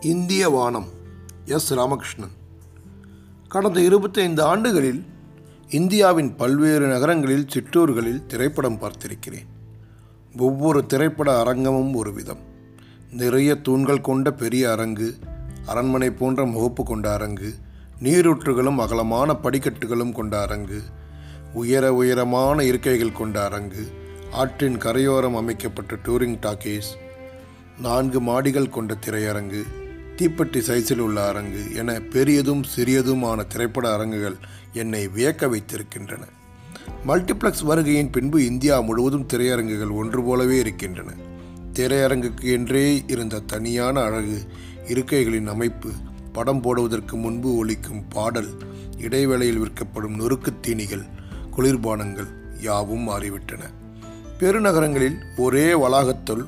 இந்திய வானம். எஸ். ராமகிருஷ்ணன். கடந்த இருபத்தைந்து ஆண்டுகளில் இந்தியாவின் பல்வேறு நகரங்களில் சிற்றூர்களில் திரைப்படம் பார்த்திருக்கிறேன். ஒவ்வொரு திரைப்பட அரங்கமும் ஒரு விதம். நிறைய தூண்கள் கொண்ட பெரிய அரங்கு அரண்மனை போன்ற முகப்பு கொண்ட அரங்கு நீரூற்றுகளும் அகலமான படிக்கட்டுகளும் கொண்ட அரங்கு உயர உயரமான இருக்கைகள் கொண்ட அரங்கு ஆற்றின் கரையோரம் அமைக்கப்பட்ட டூரிங் டாக்கீஸ் நான்கு மாடிகள் கொண்ட திரையரங்கு தீப்பெட்டி சைஸில் உள்ள அரங்கு என பெரியதும் சிறியதுமான திரைப்பட அரங்குகள் என்னை வியக்க வைத்திருக்கின்றன. மல்டிப்ளெக்ஸ் வருகையின் பின்பு இந்தியா முழுவதும் திரையரங்குகள் ஒன்று போலவே இருக்கின்றன. திரையரங்குக்கு என்றே இருந்த தனியான அழகு இருக்கைகளின் அமைப்பு படம் போடுவதற்கு முன்பு ஒலிக்கும் பாடல் இடைவேளையில் விற்கப்படும் நொறுக்குத் தீனிகள் குளிர்பானங்கள் யாவும் மாறிவிட்டன. பெருநகரங்களில் ஒரே வளாகத்துள்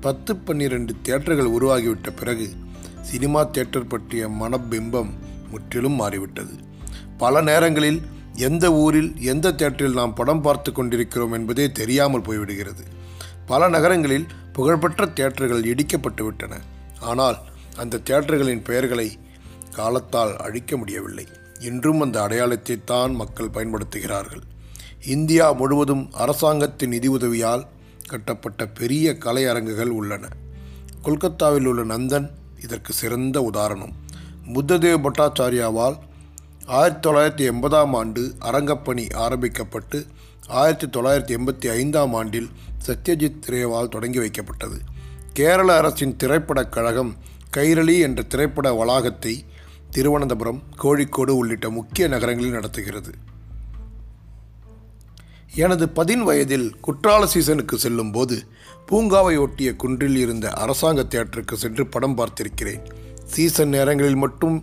பத்து பன்னிரண்டு தியேட்டர்கள் உருவாகிவிட்ட பிறகு சினிமா தியேட்டர் பற்றிய மனபிம்பம் முற்றிலும் மாறிவிட்டது. பல நேரங்களில் எந்த ஊரில் எந்த தியேட்டரில் நாம் படம் பார்த்து கொண்டிருக்கிறோம் என்பதே தெரியாமல் போய்விடுகிறது. பல நகரங்களில் புகழ்பெற்ற தியேட்டர்கள் இடிக்கப்பட்டு விட்டன. ஆனால் அந்த தியேட்டர்களின் பெயர்களை காலத்தால் அழிக்க முடியவில்லை. இன்றும் அந்த அடையாளத்தை தான் மக்கள் பயன்படுத்துகிறார்கள். இந்தியா முழுவதும் அரசாங்கத்தின் நிதியுதவியால் கட்டப்பட்ட பெரிய கலையரங்குகள் உள்ளன. கொல்கத்தாவில் உள்ள நந்தன் இதற்கு சிறந்த உதாரணம். புத்ததேவ் பட்டாச்சாரியாவால் ஆயிரத்தி தொள்ளாயிரத்தி எண்பதாம் ஆண்டு அரங்கப்பணி ஆரம்பிக்கப்பட்டு ஆயிரத்தி தொள்ளாயிரத்தி எண்பத்தி ஐந்தாம் ஆண்டில் சத்யஜித் ரேவால் தொடங்கி வைக்கப்பட்டது. கேரள அரசின் திரைப்படக் கழகம் கைரளி என்ற திரைப்பட வளாகத்தை திருவனந்தபுரம் கோழிக்கோடு உள்ளிட்ட முக்கிய நகரங்களில் நடத்துகிறது. எனது பதின் வயதில் குற்றால சீசனுக்கு செல்லும்போது பூங்காவை ஒட்டிய குன்றில் இருந்த அரசாங்க தியேட்டருக்கு சென்று படம் பார்த்திருக்கிறேன். சீசன் நேரங்களில் மட்டும்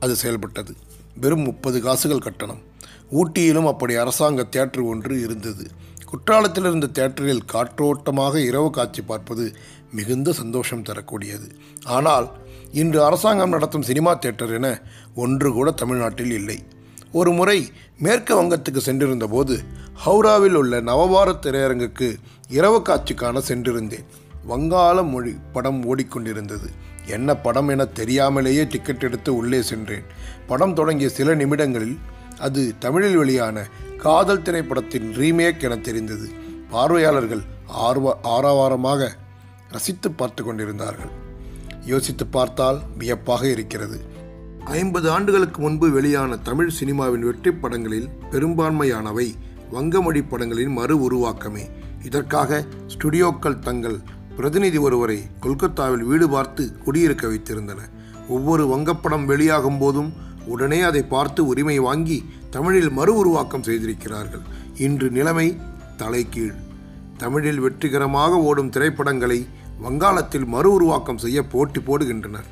அது செயல்பட்டது. வெறும் முப்பது காசுகள் கட்டணம். ஊட்டியிலும் அப்படி அரசாங்க தியேட்டர் ஒன்று இருந்தது. குற்றாலத்தில் இருந்த தியேட்டரில் காற்றோட்டமாக இரவு காட்சி பார்ப்பது மிகுந்த சந்தோஷம் தரக்கூடியது. ஆனால் இன்று அரசாங்கம் நடத்தும் சினிமா தியேட்டர் என ஒன்று கூட தமிழ்நாட்டில் இல்லை. ஒரு முறை மேற்கு வங்கத்துக்கு சென்றிருந்த போது ஹவுராவில் உள்ள நவபாரத் திரையரங்குக்கு இரவு காட்சிக்கான சென்றிருந்தேன். வங்காள மொழி படம் ஓடிக்கொண்டிருந்தது. என்ன படம் என தெரியாமலேயே டிக்கெட் எடுத்து உள்ளே சென்றேன். படம் தொடங்கிய சில நிமிடங்களில் அது தமிழில் வெளியான காதல் திரைப்படத்தின் ரீமேக் என தெரிந்தது. பார்வையாளர்கள் ஆர்வ ஆரவாரமாக ரசித்து பார்த்து கொண்டிருந்தார்கள். யோசித்து பார்த்தால் வியப்பாக இருக்கிறது. ஐம்பது ஆண்டுகளுக்கு முன்பு வெளியான தமிழ் சினிமாவின் வெற்றி படங்களில் பெரும்பான்மையானவை வங்கமொழி படங்களின் மறு உருவாக்கமே. இதற்காக ஸ்டுடியோக்கள் தங்கள் பிரதிநிதி ஒருவரை கொல்கத்தாவில் வீடு பார்த்து குடியிருக்க வைத்திருந்தன. ஒவ்வொரு வங்கப்படம் வெளியாகும் போதும் உடனே அதை பார்த்து உரிமை வாங்கி தமிழில் மறு உருவாக்கம் செய்திருக்கிறார்கள். இன்று நிலைமை தலைகீழ். தமிழில் வெற்றிகரமாக ஓடும் திரைப்படங்களை வங்காளத்தில் மறு உருவாக்கம் செய்ய போட்டி போடுகின்றனர்.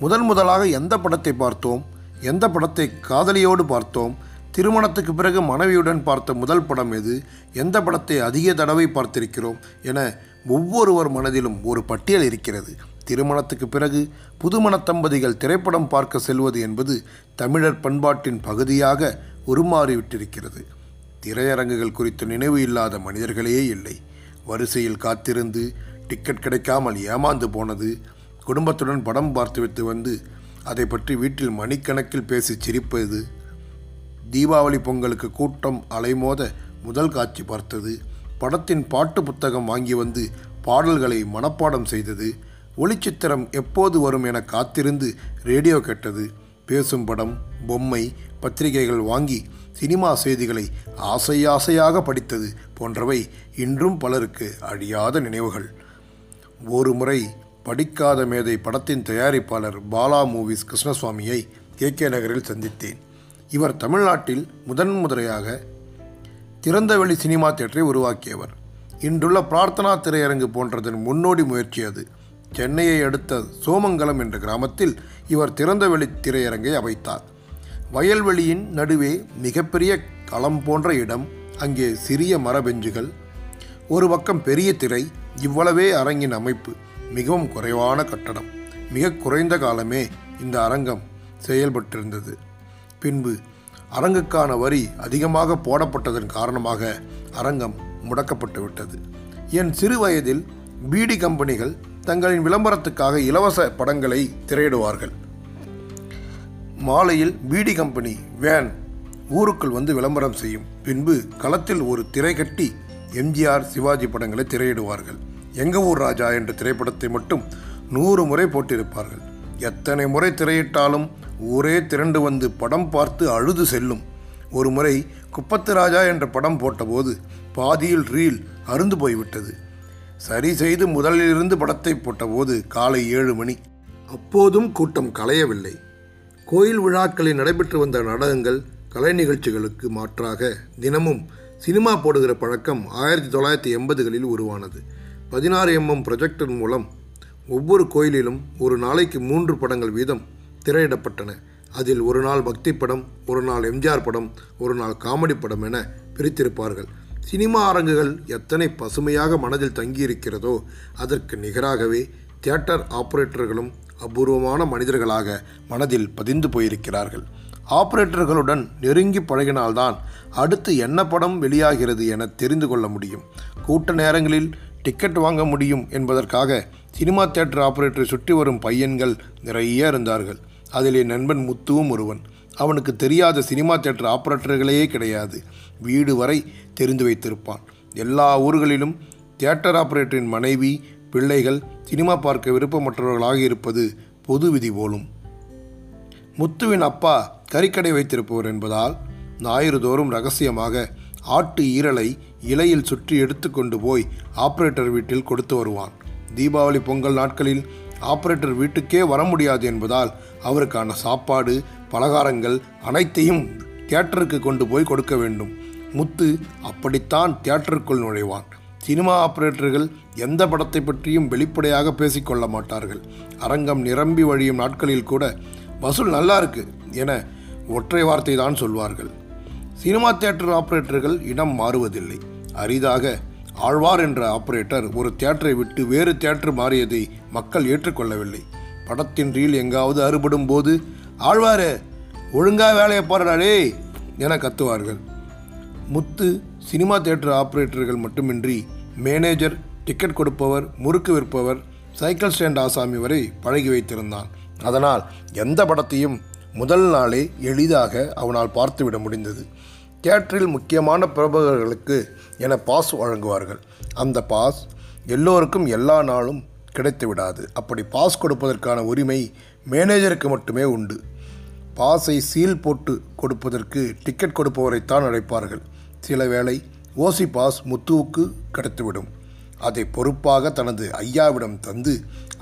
முதல் முதலாக எந்த படத்தை பார்த்தோம் எந்த படத்தை காதலியோடு பார்த்தோம் திருமணத்துக்கு பிறகு மனைவியுடன் பார்த்த முதல் படம் எது எந்த படத்தை அதிக தடவை பார்த்திருக்கிறோம் என ஒவ்வொருவர் மனதிலும் ஒரு பட்டியல் இருக்கிறது. திருமணத்துக்கு பிறகு புதுமண தம்பதிகள் திரைப்படம் பார்க்க செல்வது என்பது தமிழர் பண்பாட்டின் பகுதியாக உருமாறிவிட்டிருக்கிறது. திரையரங்குகள் குறித்த நினைவு இல்லாத மனிதர்களே இல்லை. வரிசையில் காத்திருந்து டிக்கெட் கிடைக்காமல் ஏமாந்து போனது குடும்பத்துடன் படம் பார்த்துவிட்டு வந்து அதை பற்றி வீட்டில் மணிக்கணக்கில் பேசி சிரிப்பது. தீபாவளி பொங்கலுக்கு கூட்டம் அலைமோத முதல் காட்சி பார்த்தது. படத்தின் பாட்டு புத்தகம் வாங்கி வந்து பாடல்களை மனப்பாடம் செய்தது. ஒளிச்சித்திரம் எப்போது வரும் என காத்திருந்து ரேடியோ கேட்டது. பேசும் படம் பொம்மை பத்திரிகைகள் வாங்கி சினிமா செய்திகளை ஆசை ஆசையாக படித்தது போன்றவை இன்றும் பலருக்கு அழியாத நினைவுகள். ஒரு முறை படிக்காத மேதை படத்தின் தயாரிப்பாளர் பாலா மூவிஸ் கிருஷ்ணசுவாமியை கே கே நகரில் சந்தித்தேன். இவர் தமிழ்நாட்டில் முதன் முதலையாக திறந்தவெளி சினிமா தேட்டரை உருவாக்கியவர். இன்றுள்ள பிரார்த்தனா திரையரங்கு போன்றதன் முன்னோடி முயற்சி அது. சென்னையை அடுத்த சோமங்கலம் என்ற கிராமத்தில் இவர் திறந்தவெளி திரையரங்கை அமைத்தார். வயல்வெளியின் நடுவே மிகப்பெரிய களம் போன்ற இடம் அங்கே சிறிய மரபெஞ்சுகள் ஒரு பக்கம் பெரிய திரை இவ்வளவே அரங்கின் அமைப்பு. மிகவும் குறைவான கட்டடம். மிக குறைந்த காலமே இந்த அரங்கம் செயல்பட்டிருந்தது. பின்பு அரங்குக்கான வரி அதிகமாக போடப்பட்டதன் காரணமாக அரங்கம் முடக்கப்பட்டு விட்டது. என் சிறு வயதில் பீடி கம்பெனிகள் தங்களின் விளம்பரத்துக்காக இலவச படங்களை திரையிடுவார்கள். மாலையில் பீடி கம்பெனி வேன் ஊருக்குள் வந்து விளம்பரம் செய்யும். பின்பு களத்தில் ஒரு திரை கட்டி எம்ஜிஆர் சிவாஜி படங்களை திரையிடுவார்கள். எங்க ஊர் ராஜா என்ற திரைப்படத்தை மட்டும் நூறு முறை போட்டிருப்பார்கள். எத்தனை முறை திரையிட்டாலும் ஊரே திரண்டு வந்து படம் பார்த்து அழுது செல்லும். ஒரு முறை குப்பத்து ராஜா என்ற படம் போட்டபோது பாதியில் ரீல் அருந்து போய்விட்டது. சரி செய்து முதலிலிருந்து படத்தை போட்டபோது காலை ஏழு மணி. அப்போதும் கூட்டம் கலையவில்லை கோயில் விழாக்களில் நடைபெற்று வந்த நாடகங்கள் கலை நிகழ்ச்சிகளுக்கு மாற்றாக தினமும் சினிமா போடுகிற பழக்கம் ஆயிரத்தி தொள்ளாயிரத்தி எண்பதுகளில் உருவானது. பதினாறு எம்எம் ப்ரொஜெக்டர் மூலம் ஒவ்வொரு கோயிலிலும் ஒரு நாளைக்கு மூன்று படங்கள் வீதம் திரையிடப்பட்டன. அதில் ஒரு நாள் பக்தி படம் ஒரு நாள் எம்ஜிஆர் படம் ஒரு நாள் காமெடி படம் என பிரித்திருப்பார்கள். சினிமா அரங்குகள் எத்தனை பசுமையாக மனதில் தங்கியிருக்கிறதோ அதற்கு நிகராகவே தியேட்டர் ஆபரேட்டர்களும் அபூர்வமான மனிதர்களாக மனதில் பதிந்து போயிருக்கிறார்கள். ஆபரேட்டர்களுடன் நெருங்கி பழகினால்தான் அடுத்து என்ன படம் வெளியாகிறது என தெரிந்து கொள்ள முடியும். கூட்ட நேரங்களில் டிக்கெட் வாங்க முடியும் என்பதற்காக சினிமா தேட்டர் ஆபரேட்டரை சுற்றி வரும் பையன்கள் நிறைய இருந்தார்கள். அதில் என் நண்பன் முத்துவும் ஒருவன். அவனுக்கு தெரியாத சினிமா தேட்டர் ஆபரேட்டர்களே கிடையாது. வீடு வரை தெரிந்து வைத்திருப்பான். எல்லா ஊர்களிலும் தியேட்டர் ஆபரேட்டரின் மனைவி பிள்ளைகள் சினிமா பார்க்க விருப்பமற்றவர்களாக இருப்பது பொது விதி போலும். முத்துவின் அப்பா கறிக்கடை வைத்திருப்பவர் என்பதால் ஞாயிறு தோறும் ரகசியமாக ஆட்டு ஈரலை இலையில் சுற்றி எடுத்துக்கொண்டு போய் ஆப்ரேட்டர் வீட்டில் கொடுத்து வருவான். தீபாவளி பொங்கல் நாட்களில் ஆப்ரேட்டர் வீட்டுக்கே வர முடியாது என்பதால் அவருக்கான சாப்பாடு பலகாரங்கள் அனைத்தையும் தியேட்டருக்கு கொண்டு போய் கொடுக்க வேண்டும். முத்து அப்படித்தான் தியேட்டருக்குள் நுழைவான். சினிமா ஆபரேட்டர்கள் எந்த படத்தை பற்றியும் வெளிப்படையாக பேசிக்கொள்ள மாட்டார்கள். அரங்கம் நிரம்பி வழியும் நாட்களில் கூட வசூல் நல்லா இருக்கு என ஒற்றை வார்த்தை தான் சொல்வார்கள். சினிமா தியேட்டர் ஆப்ரேட்டர்கள் இடம் மாறுவதில்லை. அரிதாக ஆழ்வார் என்ற ஆப்ரேட்டர் ஒரு தியேட்டரை விட்டு வேறு தியேட்டர் மாறியதை மக்கள் ஏற்றுக்கொள்ளவில்லை. படத்தின் ரீல் எங்காவது அறுபடும் போது ஆழ்வாரே ஒழுங்கா வேலையை போறாடே என கத்துவார்கள். முத்து சினிமா தியேட்டர் ஆப்ரேட்டர்கள் மட்டுமின்றி மேனேஜர் டிக்கெட் கொடுப்பவர் முறுக்கு விற்பவர் சைக்கிள் ஸ்டாண்ட் ஆசாமி வரை பழகி வைத்திருந்தான். அதனால் எந்த படத்தையும் முதல் நாளே எளிதாக அவனால் பார்த்துவிட முடிந்தது. தியேட்டரில் முக்கியமான பிரபலர்களுக்கு என பாஸ் வழங்குவார்கள். அந்த பாஸ் எல்லோருக்கும் எல்லா நாளும் கிடைத்து விடாது அப்படி பாஸ் கொடுப்பதற்கான உரிமை மேனேஜருக்கு மட்டுமே உண்டு. பாஸை சீல் போட்டு கொடுப்பதற்கு டிக்கெட் கொடுப்பவரைத்தான் அழைப்பார்கள். சில வேளை ஓசி பாஸ் முத்துவுக்கு கிடைத்துவிடும். அதை பொறுப்பாக தனது ஐயாவிடம் தந்து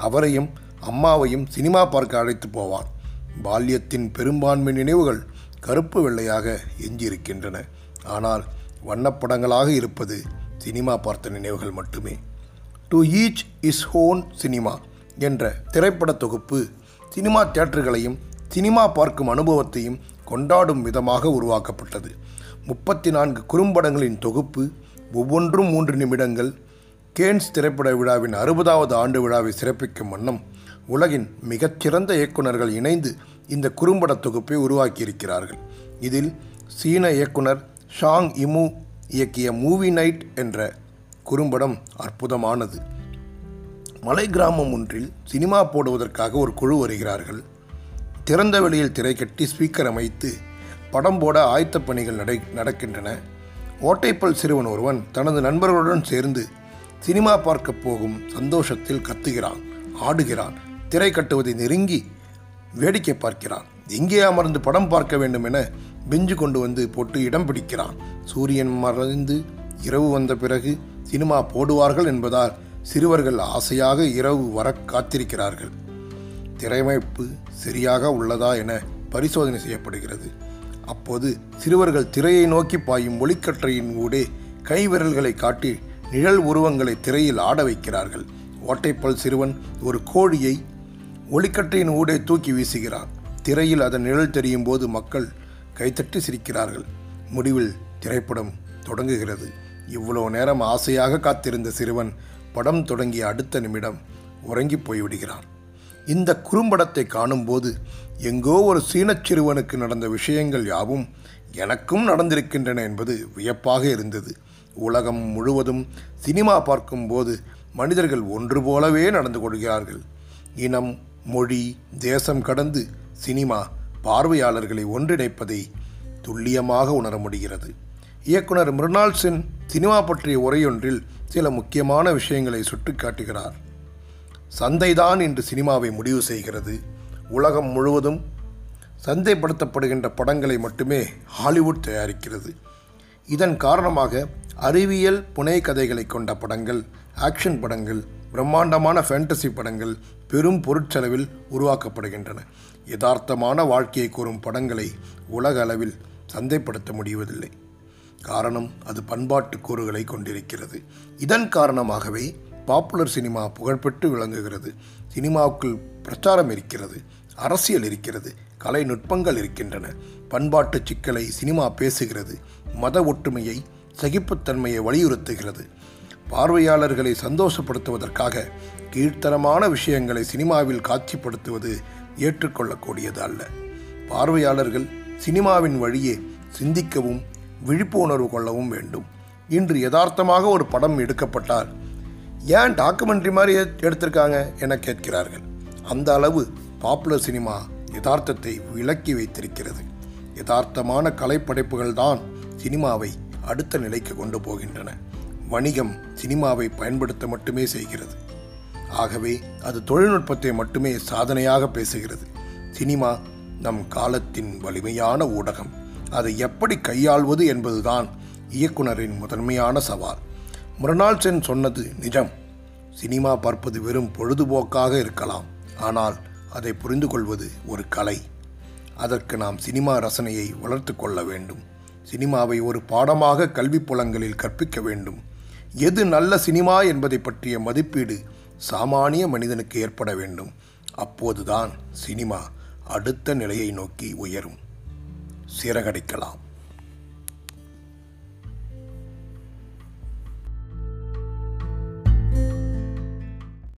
அவரையும் அம்மாவையும் சினிமா பார்க்க அழைத்து போவான் பால்யத்தின் பெரும்பான்மை நினைவுகள் கருப்பு வெள்ளையாக எஞ்சியிருக்கின்றன. ஆனால் வண்ணப்படங்களாக இருப்பது சினிமா பார்த்த நினைவுகள் மட்டுமே. To each his own cinema என்ற திரைப்பட தொகுப்பு சினிமா தியேட்டர்களையும் சினிமா பார்க்கும் அனுபவத்தையும் கொண்டாடும் விதமாக உருவாக்கப்பட்டது. முப்பத்தி நான்கு குறும்படங்களின் தொகுப்பு ஒவ்வொன்றும் மூன்று நிமிடங்கள் கேன்ஸ் திரைப்பட விழாவின் அறுபதாவது ஆண்டு விழாவை சிறப்பிக்கும் வண்ணம் உலகின் மிகச்சிறந்த இயக்குனர்கள் இணைந்து இந்த குறும்பட தொகுப்பை உருவாக்கியிருக்கிறார்கள். இதில் சீன இயக்குனர் ஷாங் இமு இயக்கிய மூவி நைட் என்ற குறும்படம் அற்புதமானது. மலை கிராமம் ஒன்றில் சினிமா போடுவதற்காக ஒரு குழு வருகிறார்கள். திறந்த வெளியில் திரை கட்டி ஸ்பீக்கர் அமைத்து படம் போட ஆயத்த பணிகள் நடை நடக்கின்றன. ஓட்டைப்பல் சிறுவன் ஒருவன் தனது நண்பர்களுடன் சேர்ந்து சினிமா பார்க்க போகும் சந்தோஷத்தில் கத்துகிறான் ஆடுகிறான். திரை கட்டுவதை நெருங்கி வேடிக்கை பார்க்கிறான். எங்கே அமர்ந்து படம் பார்க்க வேண்டும் என பெஞ்சு கொண்டு வந்து போட்டு இடம் பிடிக்கிறான். சூரியன் மறைந்து இரவு வந்த பிறகு சினிமா போடுவார்கள் என்பதால் சிறுவர்கள் ஆசையாக இரவு வர காத்திருக்கிறார்கள். திரையமைப்பு சரியாக உள்ளதா என பரிசோதனை செய்யப்படுகிறது. அப்போது சிறுவர்கள் திரையை நோக்கி பாயும் ஒளிக்கற்றையின் ஊடே கைவிரல்களை காட்டி நிழல் உருவங்களை திரையில் ஆட வைக்கிறார்கள். ஓட்டைப்பல் சிறுவன் ஒரு கோழியை ஒளிக்கட்டையின் ஊடே தூக்கி வீசுகிறான் திரையில் அதன் நிழல் தெரியும் போது மக்கள் கைத்தட்டி சிரிக்கிறார்கள். முடிவில் திரைப்படம் தொடங்குகிறது. இவ்வளோ நேரம் ஆசையாக காத்திருந்த சிறுவன் படம் தொடங்கிய அடுத்த நிமிடம் உறங்கி போய்விடுகிறான். இந்த குறும்படத்தை காணும்போது எங்கோ ஒரு சீனச் சிறுவனுக்கு நடந்த விஷயங்கள் யாவும் எனக்கும் நடந்திருக்கின்றன என்பது வியப்பாக இருந்தது. உலகம் முழுவதும் சினிமா பார்க்கும்போது மனிதர்கள் ஒன்று போலவே நடந்து கொள்கிறார்கள். இனம் மொழி தேசம் கடந்து சினிமா பார்வையாளர்களை ஒன்றிணைப்பதை துல்லியமாக உணர முடிகிறது. இயக்குனர் மிருனால் சென் சினிமா பற்றிய உரையொன்றில் சில முக்கியமான விஷயங்களை சுட்டிக்காட்டுகிறார் சந்தைதான் இன்று சினிமாவை முடிவு செய்கிறது. உலகம் முழுவதும் சந்தைப்படுத்தப்படுகின்ற படங்களை மட்டுமே ஹாலிவுட் தயாரிக்கிறது. இதன் காரணமாக அறிவியல் புனை கதைகளை கொண்ட படங்கள் ஆக்ஷன் படங்கள் பிரம்மாண்டமான ஃபேண்டசி படங்கள் பெரும் பொருட்செலவில் உருவாக்கப்படுகின்றன. யதார்த்தமான வாழ்க்கையை கூறும் படங்களை உலக அளவில் சந்தைப்படுத்த முடிவதில்லை. காரணம் அது பண்பாட்டு கூறுகளை கொண்டிருக்கிறது. இதன் காரணமாகவே பாப்புலர் சினிமா புகழ்பெற்று விளங்குகிறது. சினிமாவுக்குள் பிரச்சாரம் இருக்கிறது அரசியல் இருக்கிறது கலை நுட்பங்கள் இருக்கின்றன. பண்பாட்டு சிக்கலை சினிமா பேசுகிறது மத ஒற்றுமையை சகிப்புத்தன்மையை வலியுறுத்துகிறது. பார்வையாளர்களை சந்தோஷப்படுத்துவதற்காக கீழ்த்தரமான விஷயங்களை சினிமாவில் காட்சிப்படுத்துவது ஏற்றுக்கொள்ளக்கூடியது அல்ல. பார்வையாளர்கள் சினிமாவின் வழியே சிந்திக்கவும் விழிப்புணர்வு கொள்ளவும் வேண்டும். இன்று யதார்த்தமாக ஒரு படம் எடுக்கப்பட்டால் ஏன் டாக்குமெண்ட்ரி மாதிரி எடுத்திருக்காங்க என கேட்கிறார்கள். அந்த அளவு பாப்புலர் சினிமா யதார்த்தத்தை விளக்கி வைத்திருக்கிறது. யதார்த்தமான கலைப்படைப்புகள் தான் சினிமாவை அடுத்த நிலைக்கு கொண்டு போகின்றன. வணிகம் சினிமாவை பயன்படுத்த மட்டுமே செய்கிறது. ஆகவே அது தொழில்நுட்பத்தை மட்டுமே சாதனையாக பேசுகிறது. சினிமா நம் காலத்தின் வலிமையான ஊடகம். அதை எப்படி கையாள்வது என்பதுதான் இயக்குனரின் முதன்மையான சவால். மிருணால் சென் சொன்னது நிஜம். சினிமா பார்ப்பது வெறும் பொழுதுபோக்காக இருக்கலாம். ஆனால் அதை புரிந்து கொள்வது ஒரு கலை. அதற்கு நாம் சினிமா ரசனையை வளர்த்து கொள்ள வேண்டும். சினிமாவை ஒரு பாடமாக கல்வி புலங்களில் கற்பிக்க வேண்டும். எது நல்ல சினிமா என்பதை பற்றிய மதிப்பீடு சாமானிய மனிதனுக்கு ஏற்பட வேண்டும். அப்போதுதான் சினிமா அடுத்த நிலையை நோக்கி உயரும். சிறகடைக்கலாம்.